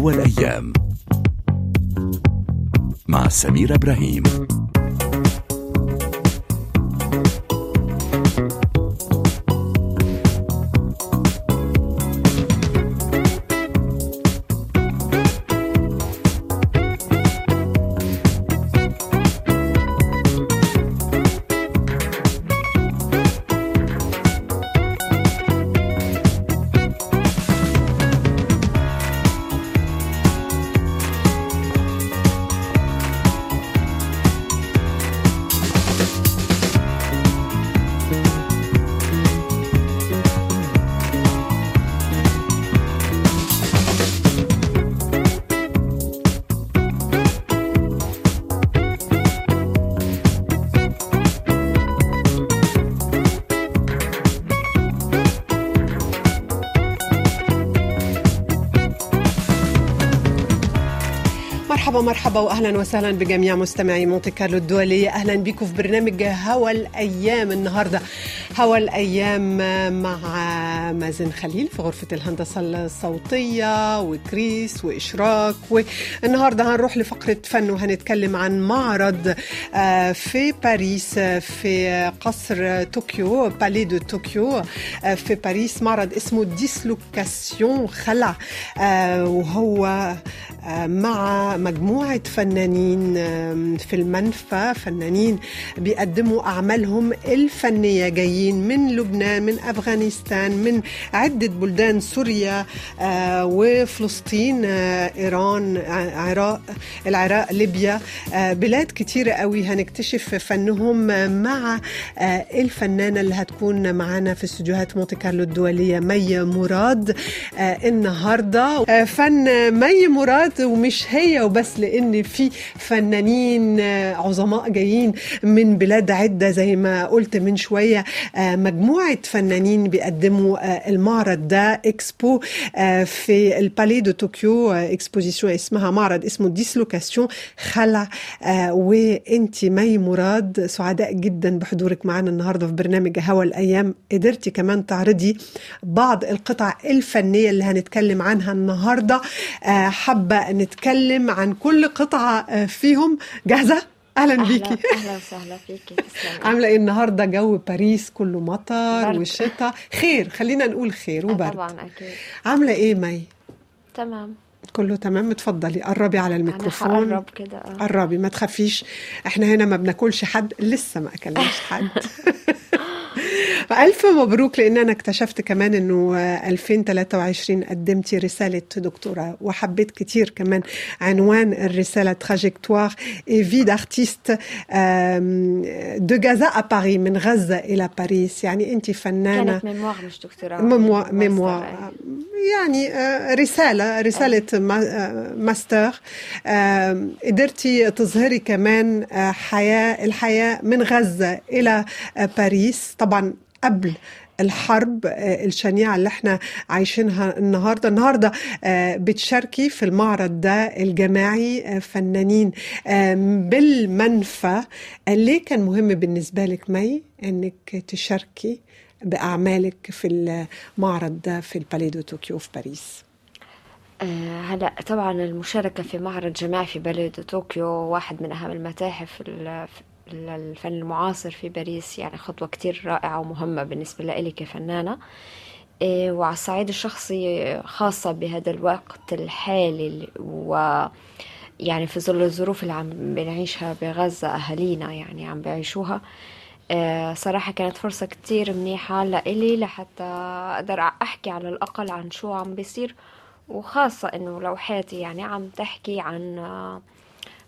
هوا الأيام مع سمير إبراهيم. مرحبا مرحبا واهلا وسهلا بجميع مستمعي مونتي كارلو الدوليه أهلا بكم في برنامج هوا الأيام النهارده. هوا الأيام مع مازن خليل في غرفة الهندسة الصوتية وكريس واشراك والنهاردة هنروح لفقرة فن وهنتكلم عن معرض في باريس في قصر طوكيو Palais de Tokyo في باريس معرض اسمه Dislocations خلع وهو مع مجموعة فنانين في المنفى. فنانين بيقدموا أعمالهم الفنية جايين من لبنان من أفغانستان من عدة بلدان سوريا وفلسطين إيران عراق العراق ليبيا بلاد كتيرة قوي هنكتشف فنهم مع الفنانة اللي هتكون معانا في استوديوهات مونتي كارلو الدولية مي مراد النهاردة. فن مي مراد ومش هي وبس لأن في فنانين عظماء جايين من بلاد عدة زي ما قلت من شوية. مجموعة فنانين بيقدموا المعرض ده إكسبو في ال Palais de Tokyo exposition اسمها معرض اسمه Dislocations. خلع وانت مي مراد سعداء جدا بحضورك معنا النهارده في برنامج هوا الأيام. قدرتي كمان تعرضي بعض القطع الفنية اللي هنتكلم عنها النهارده. حابة نتكلم عن كل قطعة فيهم. جاهزة؟ أهلا, أهلا بيكي. أهلا وسهلا فيكي. عاملة إيه النهارده؟ جو باريس كله مطر وشتاء. خير خلينا نقول خير وبرد. طبعا أكيد. عاملة إيه مي؟ تمام. كله تمام؟ اتفضلي قربي على الميكروفون. هقرب كده قربي ما تخافيش. إحنا هنا ما بناكلش حد لسه ما أكلناش حد. ألف مبروك لأن أنا اكتشفت كمان أنه 2023 قدمتي رسالة دكتوراه وحبيت كتير كمان عنوان الرسالة trajectoire et vie d'artiste de Gaza à Paris من غزة إلى باريس. يعني أنت فنانة. كانت mémoire مش دكتوراه mémoire, mémoire يعني رسالة رسالة ماستر. قدرتي تظهري كمان حياة الحياة من غزة إلى باريس. طبعا قبل الحرب الشنيعة اللي إحنا عايشينها النهاردة. النهاردة بتشاركي في المعرض ده الجماعي فنانين بالمنفى. ليه كان مهم بالنسبة لك مي انك تشاركي بأعمالك في المعرض ده في ال Palais de Tokyo في باريس؟ هلا طبعا المشاركة في معرض جماعي في بالي دو طوكيو واحد من أهم المتاحف الفن المعاصر في باريس يعني خطوة كتير رائعة ومهمة بالنسبة لي كفنانة. وعلى الصعيد الشخصي خاصة بهذا الوقت الحالي و يعني في ظل الظروف اللي عم بنعيشها بغزة أهالينا يعني عم بيعيشوها صراحة كانت فرصة كتير منيحة لإلي لحتى أقدر أحكي على الأقل عن شو عم بيصير. وخاصة إنه لوحاتي يعني عم تحكي عن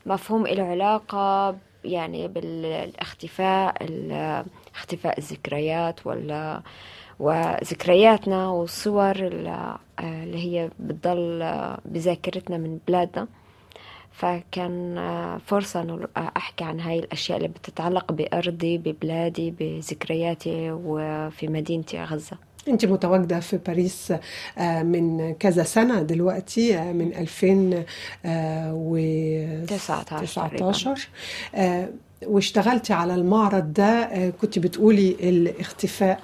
مفهوم له علاقة يعني بالاختفاء اختفاء الذكريات ولا وذكرياتنا والصور اللي هي بتضل بذاكرتنا من بلادنا. فكان فرصة أنه أحكي عن هاي الأشياء اللي بتتعلق بأرضي ببلادي بذكرياتي وفي مدينتي غزة. انت متواجدة في باريس من كذا سنة دلوقتي من 2019 19 واشتغلتي على المعرض ده آه، كنت بتقولي الاختفاء.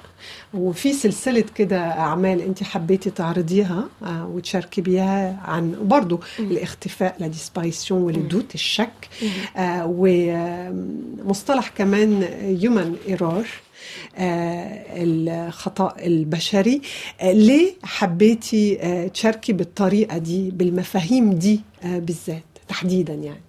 وفي سلسلة كده أعمال أنت حبيتي تعرضيها آه، وتشاركي بيها عن برضو الاختفاء la disparition وال doute الشك. آه، ومصطلح كمان human error الخطأ البشري. آه، ليه حبيتي آه، تشاركي بالطريقة دي بالمفاهيم دي آه، بالذات تحديدا يعني؟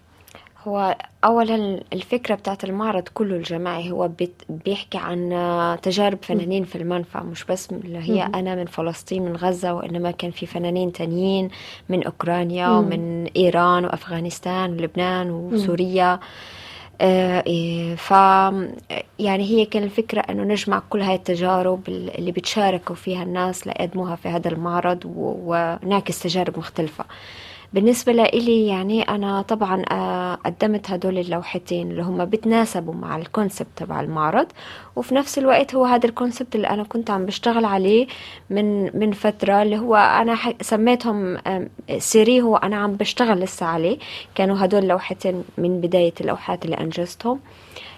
هو أولا الفكرة بتاعت المعرض كله الجماعي هو بيحكي عن آه، تجارب فنانين في المنفى مش بس اللي هي أنا من فلسطين من غزة وإنما كان في فنانين تانيين من أوكرانيا ومن إيران وأفغانستان ولبنان وسوريا. آه، ف يعني هي كان الفكرة إنه نجمع كل هاي التجارب اللي بتشاركوا فيها الناس ليقدموها في هذا المعرض ونعكس تجارب مختلفة. بالنسبة لإلي يعني أنا طبعا آه، قدمت هدول اللوحتين اللي هم بتناسبوا مع ال concept تبع المعرض وفي نفس الوقت هو هذا ال concept اللي أنا كنت عم بشتغل عليه من من فترة اللي هو أنا سميتهم série هو أنا عم بشتغل لسه عليه كانوا هدول لوحتين من بداية اللوحات اللي أنجزتهم.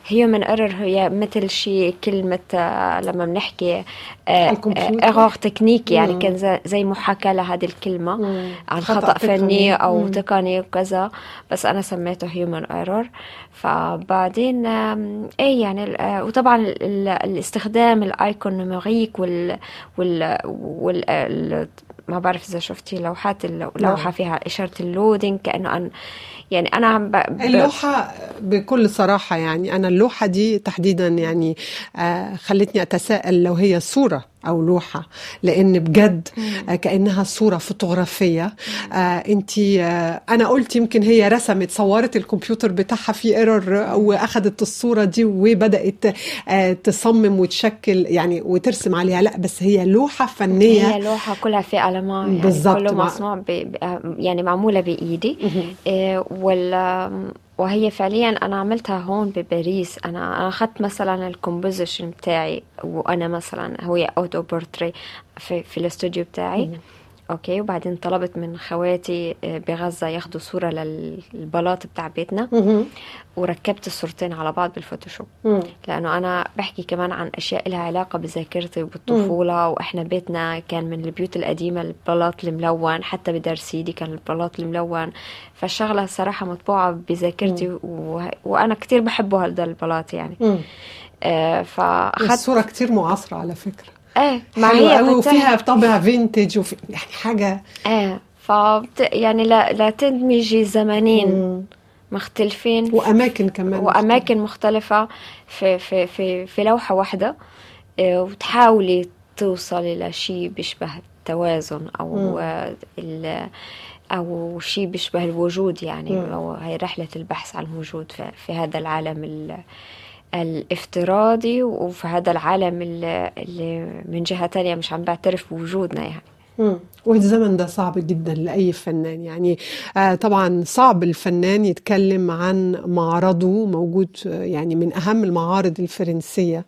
Human Error هي مثل شيء كلمة آه، لما بنحكي. erreur technique يعني مم. كان زي- محاكاة لهذه الكلمة مم. عن خطأ خطأ. فني أو مم. تقني وكذا بس أنا سميته Human Error فبعدين إيه يعني آه، وطبعا ال- ال- الاستخدام ال icône numérique وال وال, وال ال- ما بعرف إذا شفتي لوحات اللوحة نعم. فيها إشارة ال loading كأنه أن يعني أنا عم ب... ب- اللوحة بكل صراحة يعني أنا اللوحة دي تحديدا يعني آه، خلتني أتساءل لو هي صورة أو لوحة لأن بجد آه، كأنها صورة فوتوغرافية. أنت أنا قلت يمكن هي رسمت صورت الكمبيوتر بتاعها في error وأخذت الصورة دي وبدأت آه، تصمم وتشكل يعني وترسم عليها. لا بس هي لوحة فنية. هي لوحة كلها fait à la main يعني بالضبط، كله مصنوع ب... يعني معمولة بإيدي. وال وهي فعليا أنا عملتها هون بباريس. أنا أخذت مثلا ال composition بتاعي وأنا مثلا هو autoportrait في, في الاستوديو بتاعي. OK وبعدين طلبت من خواتي آه، بغزة ياخدوا صورة للبلاط بتاع بيتنا. وركبت الصورتين على بعض بال Photoshop. مم. لأنه أنا بحكي كمان عن أشياء لها علاقة بذاكرتي وبالطفولة وإحنا بيتنا كان من البيوت القديمة البلاط الملون حتى بدار سيدي كان البلاط الملون. فالشغلة الصراحه مطبوعة بذاكرتي و... وأنا كتير بحبه هذا البلاط يعني. آه فأخذت الصورة كتير معاصرة على فكرة. إيه ما هي قوي وفيها طابع فينتج وفي يعني حاجة. إيه فبت... يعني لا, لا تدمجي زمانين مم. مختلفين. وأماكن كمان. وأماكن مختلفة في في في في لوحة واحدة. آه، وتحاولي توصلي لشيء بيشبه التوازن ال أو شيء بيشبه الوجود يعني. مم. أو هي رحلة البحث عن الوجود في, في هذا العالم ال- الافتراضي وفي هذا العالم اللي اللي من جهة تانية مش عم بعترف بوجودنا يعني. والزمن ده صعب جدا لأي فنان يعني آه طبعا صعب الفنان يتكلم عن معرضه موجود آه، يعني من أهم المعارض الفرنسية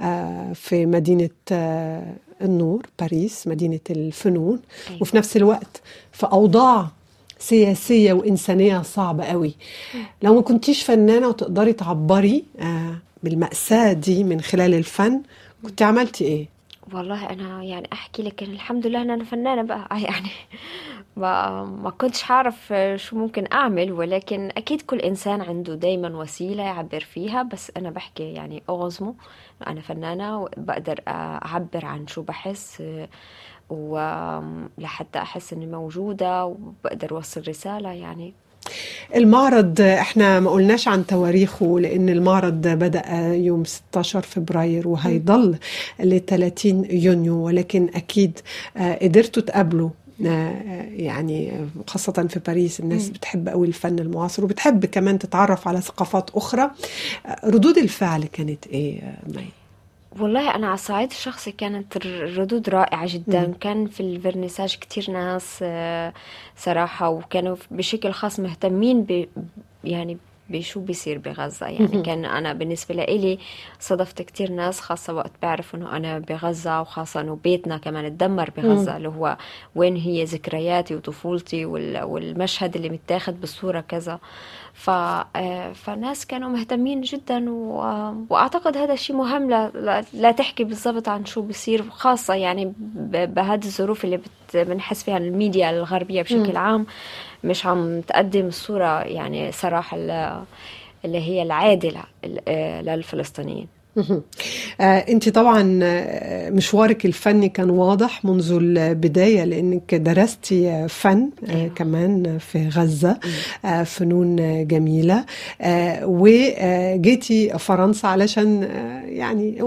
آه في مدينة آه النور باريس مدينة الفنون أيوة. وفي نفس الوقت في أوضاع سياسية وإنسانية صعبة قوي. لو ما كنتيش فنانة وتقدري تعبري آه بالمأساة دي من خلال الفن كنت عملتي إيه؟ والله أنا يعني أحكي لك إن الحمد لله إن أنا فنانة بقى. يعني ما ما كنتش هعرف شو ممكن أعمل ولكن أكيد كل إنسان عنده دايما وسيلة يعبر فيها بس أنا بحكي يعني اوزمو أنا فنانة وبقدر أعبر عن شو بحس ولحتى أحس إني موجودة وبقدر أوصل رسالة يعني. المعرض إحنا ما قلناش عن تواريخه لأن المعرض بدأ يوم 16 فبراير وهيضل ل 30 يونيو ولكن أكيد قدرتوا تقابلوا يعني خاصة في باريس. الناس بتحب قوي الفن المعاصر وبتحب كمان تتعرف على ثقافات أخرى. ردود الفعل كانت إيه مي؟ والله أنا على الصعيد الشخصي كانت الردود رائعة جدا. كان في الفرنساج كتير ناس آه، صراحة وكانوا بشكل خاص مهتمين ب يعني بشو بيصير بغزة؟ يعني كان أنا بالنسبة لإلي صدفت كتير ناس خاصة وقت بعرف إنه أنا بغزة وخاصة إنه بيتنا كمان تدمر بغزة اللي هو وين هي ذكرياتي وطفولتي وال- والمشهد اللي متاخد بالصورة كذا. ف... آه، فالناس كانوا مهتمين جدا و... وأعتقد هذا شيء مهم لا... لا... تحكي بالضبط عن شو بصير خاصة يعني ب... بهذه الظروف اللي بت... بنحس فيها الميديا الغربية بشكل عام. مش عم تقدم الصورة يعني صراحة ال- اللي هي العادلة ال- آه، للفلسطينيين. انت طبعا آه، مشوارك الفني كان واضح منذ البداية لأنك درستي آه، فن آه، أيوة. كمان في غزة آه، فنون آه، جميلة آه، وجيتي فرنسا علشان آه، يعني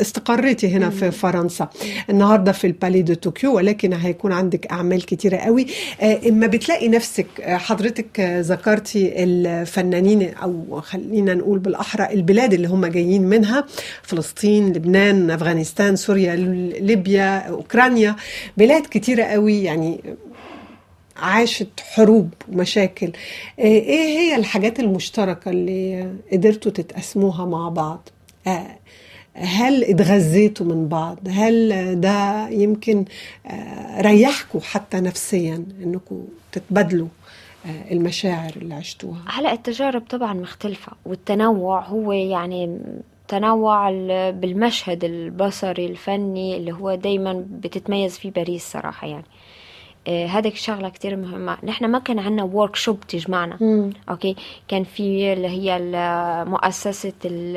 استقريتي هنا في فرنسا. النهارده في ال Palais de Tokyo ولكن هيكون عندك أعمال كتيرة قوي. آه، إما بتلاقي نفسك آه، حضرتك آه، ذكرتي الفنانين أو خلينا نقول بالأحرى البلاد اللي هم جايين منها فلسطين لبنان أفغانستان سوريا ليبيا أوكرانيا. بلاد كتيرة قوي يعني عاشت حروب ومشاكل. آه، إيه هي الحاجات المشتركة اللي قدرتوا تتقسموها مع بعض؟ آه، هل اتغذيتوا من بعض؟ هل ده يمكن آه، ريحكوا حتى نفسيا انكم تتبادلوا المشاعر اللي عشتوها؟ هلا التجارب طبعا مختلفة والتنوع هو يعني تنوع ال- بالمشهد البصري الفني اللي هو دايما بتتميز فيه باريس صراحة يعني. هذيك شغلة كتير مهمة. نحن ما كان عنا workshop تجمعنا. مم. OK؟ كان في اللي هي مؤسسة ال-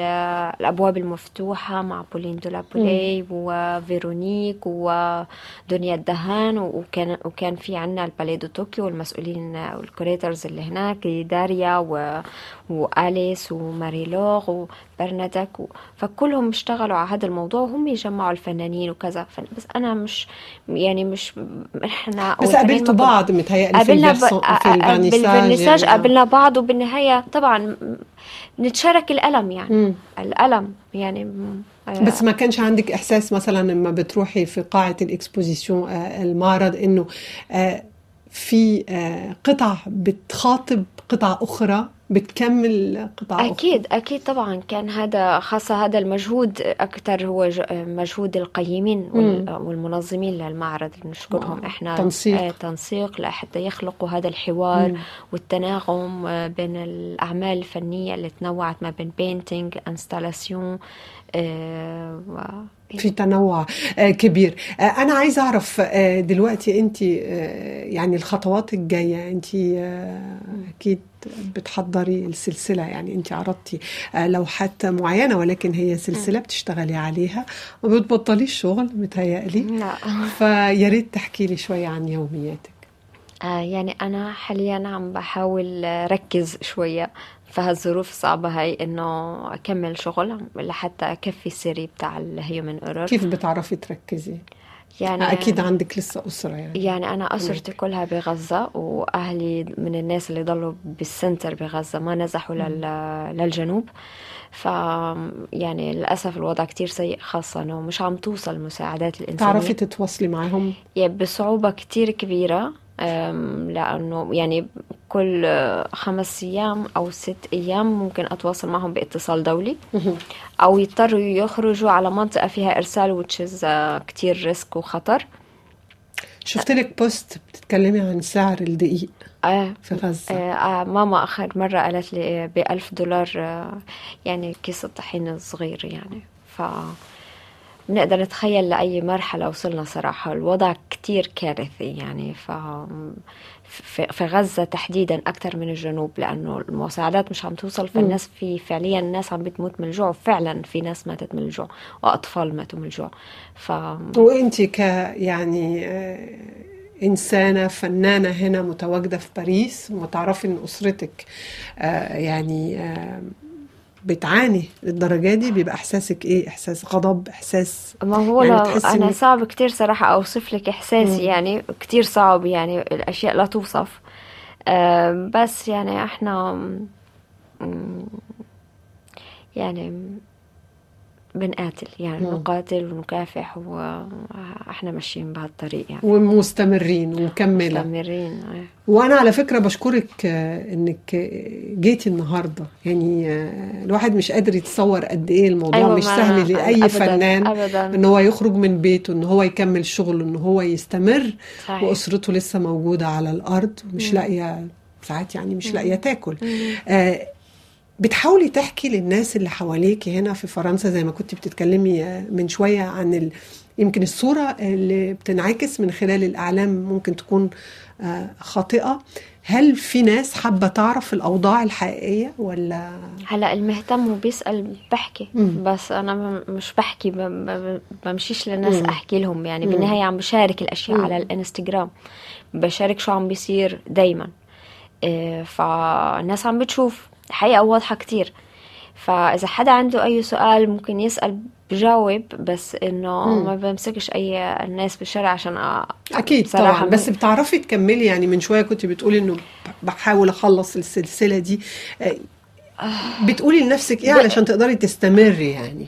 الأبواب المفتوحة مع بولين دولابولي وفيرونيك ودنيا الدهان. وكان وكان في عنا ال Palais de Tokyo والمسؤولين وال curators اللي هناك داريا و... وآليس وماريلوغ وبرنادك و... فكلهم اشتغلوا على هذا الموضوع وهم يجمعوا الفنانين وكذا. بس أنا مش يعني مش إحنا بس قابلتوا بعض متهيألي في ب... الفرنساج يعني. قابلنا بعض وبالنهاية طبعا نتشارك الألم يعني مم. الألم يعني آه، بس ما كانش عندك إحساس مثلا لما بتروحي في قاعة الإكسبوزيسيون آه، المعرض إنه آه، في قطع بتخاطب قطع أخرى بتكمل قطع أكيد أكيد طبعا كان هذا خاصة هذا المجهود أكثر هو مجهود القيمين وال- والمنظمين للمعرض نشكرهم آه، إحنا تنسيق. آه، تنسيق لحتى يخلقوا هذا الحوار مم. والتناغم آه، بين الأعمال الفنية اللي تنوعت ما بين painting installation في تنوع آه، كبير. آه، أنا عايزه أعرف آه، دلوقتي أنت يعني الخطوات الجاية أنت أكيد بتحضري السلسلة يعني أنت عرضتي لوحات معينة ولكن هي سلسلة بتشتغلي عليها وما بتبطليش شغل متهيألي. لا. فيا ريت تحكي لي شوية عن يومياتك. يعني أنا حاليا عم بحاول ركز شوية. في هالظروف الصعبة هاي إنه أكمل شغل لحتى أكفي ال série بتاع ال Human Error كيف بتعرفي تركزي؟ يعني أكيد عندك لسه أسرة يعني. يعني أنا أسرتي كلها بغزة وأهلي من الناس اللي ضلوا بال center بغزة ما نزحوا لل... للجنوب. ف يعني للأسف الوضع كتير سيء خاصة إنه مش عم توصل المساعدات الإنسانية. تعرفي تتواصلي معهم يعني بصعوبة كتير كبيرة أم، لأنه يعني كل خمس أيام أو ست أيام ممكن أتواصل معهم باتصال دولي. أو يضطروا يخرجوا على منطقة فيها إرسال بس آه، كتير risk وخطر. شفت لك post بتتكلمي عن سعر الدقيق آه في غزة؟ آه آه، ماما آخر مرة قالت لي بألف دولار آه، يعني كيس الطحين صغير يعني. ف بنقدر نتخيل لأي مرحلة وصلنا صراحة. الوضع كتير كارثي يعني. ف في في غزة تحديدا أكثر من الجنوب لأنه المساعدات مش عم توصل فالناس في فعليا الناس عم بتموت من الجوع فعلا في ناس ماتت من الجوع وأطفال ماتوا من الجوع. ف وانت ك يعني آه، إنسانة فنانة هنا متواجدة في باريس وتعرفي إن أسرتك آه، يعني آه، بتعاني للدرجة دي بيبقى إحساسك إيه؟ إحساس غضب إحساس ما هو يعني إنك- صعب كتير صراحة أوصف لك احساسي يعني كتير صعب يعني الأشياء لا توصف. بس يعني إحنا مم، يعني بنقاتل يعني مم. نقاتل ونكافح وإحنا ماشيين بهالطريق يعني ومستمرين ومكمله مستمرين آه. وأنا على فكرة بشكرك آه، إنك جيتي النهارده يعني آه، الواحد مش قادر يتصور قد إيه الموضوع أيوة مش سهل لأي أبداً، فنان أبداً. إن هو يخرج من بيته إن هو يكمل شغله إن هو يستمر صحيح. وأسرته لسه موجودة على الأرض مش لاقية ساعات يعني مش لاقية تاكل آه، بتحاولي تحكي للناس اللي حواليك هنا في فرنسا زي ما كنت بتتكلمي آه، من شوية عن ال... يمكن الصورة اللي بتنعكس من خلال الإعلام ممكن تكون آه، خاطئة هل في ناس حابة تعرف الأوضاع الحقيقية ولا هلا المهتم وبيسأل بحكي مم. بس أنا م- مش بحكي بمشيش للناس مم. أحكي لهم يعني مم. بالنهاية عم بشارك الأشياء مم. على الانستغرام بشارك شو عم بيصير دايما إيه، فالناس عم بتشوف حقيقة واضحة كتير. فإذا حدا عنده أي سؤال ممكن يسأل بجاوب بس إنه. ما بمسكش أي الناس بالشارع عشان أ... أكيد بصراحة طبعا. بس بتعرفي تكملي يعني من شوية كنت بتقولي إنه بحاول أخلص السلسلة دي. آه، بتقولي لنفسك ب- علشان تقدري تستمري يعني؟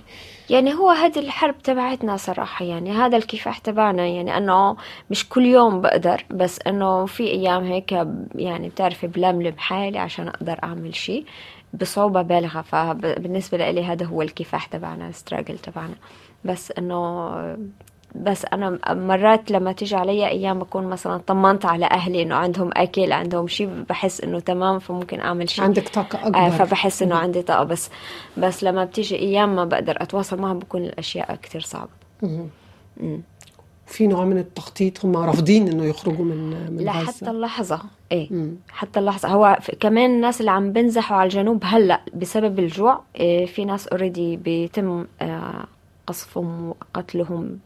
يعني هو هذه الحرب تبعتنا صراحة يعني هذا الكفاح تبعنا يعني أنه مش كل يوم بقدر بس أنه في أيام هيك يعني بتعرفي بلملم حالي عشان أقدر أعمل شيء بصعوبة بالغة. فبالنسبة لي هذا هو الكفاح تبعنا الستراجل تبعنا. بس أنه بس أنا مرات لما تيجي علي أيام بكون مثلا طمنت على أهلي إنه عندهم أكل عندهم شيء بحس إنه تمام فممكن أعمل شيء عندك طاقة آه، أكبر. فبحس إنه عندي طاقة. بس بس لما بتيجي أيام ما بقدر أتواصل معهم بكون الأشياء كتير صعبة. في نوع من التخطيط هم رافضين إنه يخرجوا من من لحتى غزه اللحظة. إيه. مم. حتى اللحظة. هو كمان الناس اللي عم بنزحوا على الجنوب هلأ بسبب الجوع إيه في ناس اوريدي بيتم آه، قصفهم وقتلهم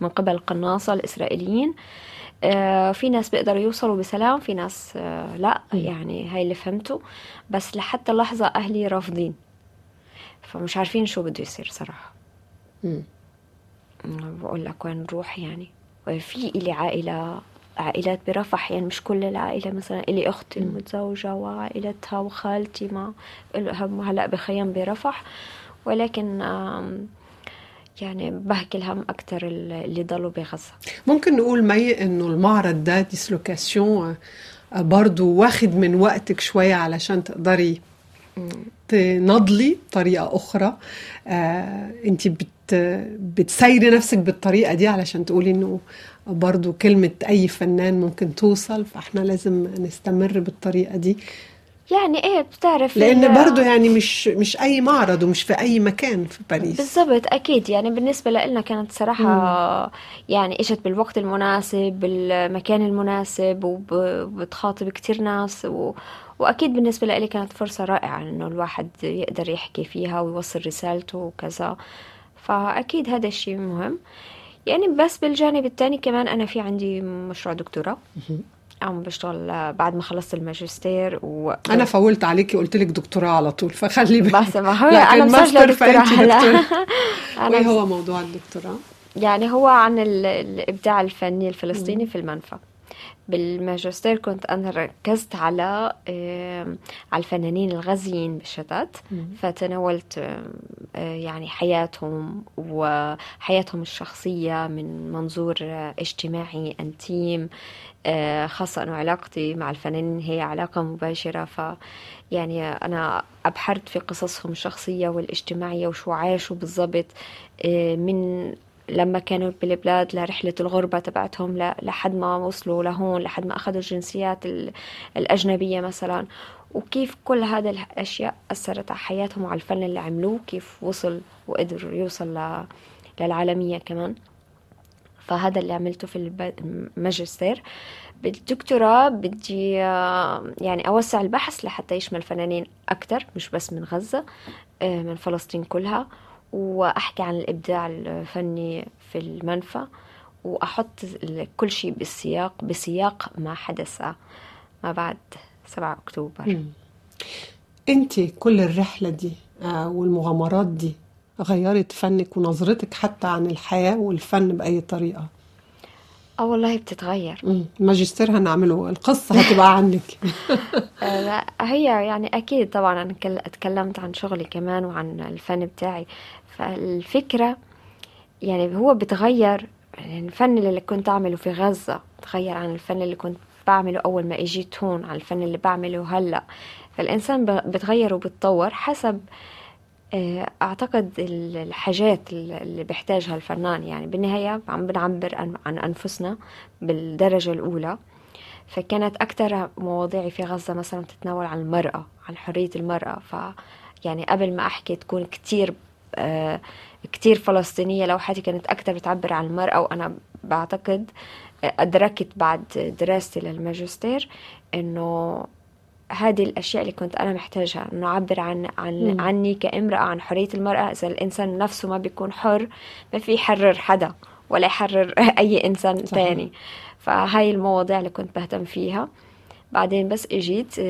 من قبل القناصة الإسرائيليين. آه، في ناس بيقدروا يوصلوا بسلام في ناس آه، لا يعني هاي اللي فهمته. بس لحتى اللحظه أهلي رافضين. فمش عارفين شو بده يصير صراحة. مم. بقول لك وين نروح يعني. في إلي عائلة عائلات برفح يعني مش كل العائلة مثلا إلي أختي المتزوجة وعائلتها وخالتي ما هلأ بخيم برفح. ولكن يعني بحكي لهم أكتر اللي ضلوا بغزة. ممكن نقول مي إنه المعرض ده Dislocations آه، برضو واخد من وقتك شوية علشان تقدري تنضلي بطريقة أخرى. آه، انت بت بتسيري نفسك بالطريقة دي علشان تقولي إنه برضو كلمة أي فنان ممكن توصل فإحنا لازم نستمر بالطريقة دي. يعني إيه بتعرف لأن برضو يعني مش مش أي معرض ومش في أي مكان في باريس. بالضبط أكيد. يعني بالنسبة لنا كانت صراحة يعني إجت بالوقت المناسب بالمكان المناسب وبتخاطب كتير ناس و... وأكيد بالنسبة لي كانت فرصة رائعة إنه الواحد يقدر يحكي فيها ويوصل رسالته وكذا. فأكيد هذا الشيء مهم. يعني بس بالجانب الثاني كمان أنا في عندي مشروع دكتوراه. عم بشتغل بعد ما خلصت الماجستير و... أنا فولت عليكي قلت لك دكتوراه على طول فخلي بالك بس ما هو أنا مسجلة دكتوراه هلا وإيه هو موضوع الدكتوراه؟ يعني هو عن ال- الإبداع الفني الفلسطيني في المنفى. بالماجستير كنت أنا ركزت على على الفنانين الغازيين بالشتات. فتناولت آه، يعني حياتهم وحياتهم الشخصية من منظور آه، اجتماعي أنتيم آه، خاصة أنه علاقتي مع الفنانين هي علاقة مباشرة. ف يعني أنا أبحرت في قصصهم الشخصية والاجتماعية وشو عاشوا بالضبط من لما كانوا بالبلاد لرحلة الغربة تبعتهم لحد ما وصلوا لهون لحد ما أخذوا الجنسيات ال- الأجنبية مثلا. وكيف كل هذه الأشياء أثرت على حياتهم وعلى الفن اللي عملوه؟ كيف وصل وقدر يوصل للعالمية كمان؟ فهذا اللي عملته في الماجستير بالدكتوراه بدي آه، يعني أوسع البحث لحتى يشمل فنانين أكتر مش بس من غزة آه، من فلسطين كلها. وأحكي عن الإبداع الفني في المنفى وأحط كل شيء بالسياق بسياق ما حدث ما بعد 7 أكتوبر. أنت كل الرحلة دي آه، والمغامرات دي غيرت فنك ونظرتك حتى عن الحياة والفن بأي طريقة؟ آه والله بتتغير. مم. الماجستير هنعمله القصة هتبقى عنك. آه، لا، هي يعني أكيد طبعا أنا كل- اتكلمت عن شغلي كمان وعن الفن بتاعي. فالفكرة يعني هو بتغير يعني الفن اللي كنت أعمله في غزة تغير عن الفن اللي كنت بعمله أول ما إجيت هون عن الفن اللي بعمله هلأ. فالإنسان بتغير وبتطور حسب آه، أعتقد ال- الحاجات اللي بيحتاجها الفنان. يعني بالنهاية عم بنعبر عن أنفسنا بالدرجة الأولى. فكانت أكثر مواضيعي في غزة مثلا تتناول عن المرأة عن حرية المرأة. ف يعني قبل ما أحكي تكون كتير كتير فلسطينية لوحاتي كانت أكثر بتعبر عن المرأة وأنا بعتقد أدركت بعد دراستي للماجستير إنه هذه الأشياء اللي كنت أنا محتاجها إنه أعبر عن عن مم. عني كامرأة عن حرية المرأة إذا الإنسان نفسه ما بيكون حر ما في يحرر حدا ولا يحرر أي إنسان صحيح. تاني فهاي المواضيع اللي كنت بهتم فيها بعدين بس اجيت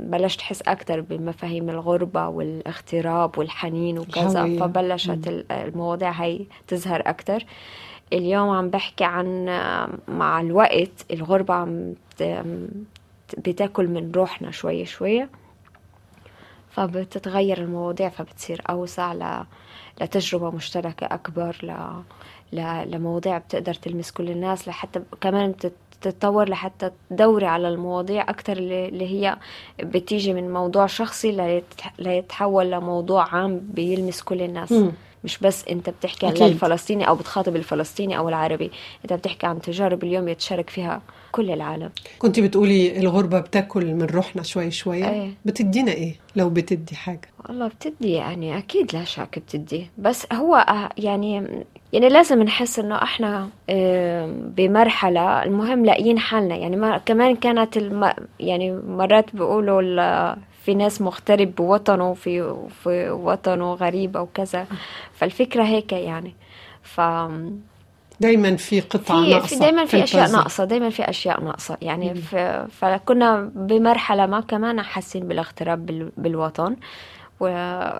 بلشت أحس أكثر بمفاهيم الغربة والاغتراب والحنين وكذا. فبلشت ال- المواضيع هاي تظهر أكثر اليوم عم بحكي عن مع الوقت الغربة عم بتاكل من روحنا شوي شوي فبتتغير المواضيع فبتصير أوسع ل... لتجربة مشتركة أكبر ل... ل... لمواضيع بتقدر تلمس كل الناس لحتى كمان بتت- تتطور لحتى تدوري على المواضيع أكتر اللي هي بتيجي من موضوع شخصي ليت- ليتحول لموضوع عام بيلمس كل الناس مم. مش بس أنت بتحكي عن. الفلسطيني أو بتخاطب الفلسطيني أو العربي أنت بتحكي عن تجارب اليوم يتشارك فيها كل العالم كنت بتقولي الغربة بتاكل من روحنا شوي شوية إيه. بتدينا إيه لو بتدي حاجة والله بتدي يعني أكيد لا شك بتدي بس هو آه، يعني يعني لازم نحس إنه إحنا آه، بمرحلة المهم لاقيين حالنا. يعني ما كمان كانت الم يعني مرات بيقولوا ال- في ناس مغترب بوطنه في في وطنه غريب أو كذا. فالفكرة هيك يعني. ف دايما في قطعة في ناقصة في دايما في أشياء. ناقصة دايما في أشياء ناقصة. يعني ف... فكنا بمرحلة ما كمان حاسين بالاغتراب بال... بالوطن.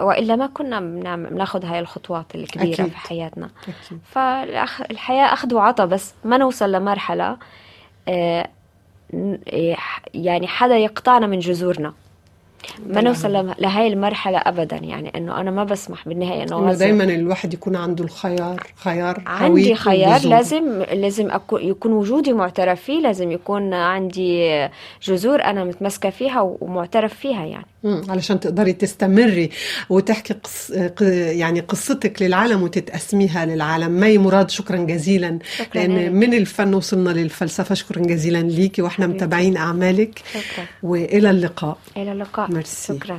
وإلا ما كنا بناخذ هاي الخطوات الكبيرة أكيد. في حياتنا أكيد. فالحياه أخذ وعطى بس ما نوصل لمرحلة آه، يعني حدا يقطعنا من جذورنا ما نوصل له- لهاي المرحلة أبدا يعني إنه أنا ما بسمح بالنهاية إنه إنه غزة دايما الواحد يكون عنده الخيار خيار عندي خيار وجذوره. لازم لازم أكون يكون وجودي معترف فيه لازم يكون عندي جذور أنا متمسكة فيها ومعترف فيها يعني علشان تقدري تستمري وتحكي قص... ق- يعني قصتك للعالم وتتقسميها للعالم. مي مراد شكرا جزيلا. شكراً لأن لك. من الفن وصلنا للفلسفة. شكرا جزيلا ليكي وإحنا. متابعين أعمالك. شكرا. وإلى اللقاء. إلى اللقاء. ميرسي. شكرا.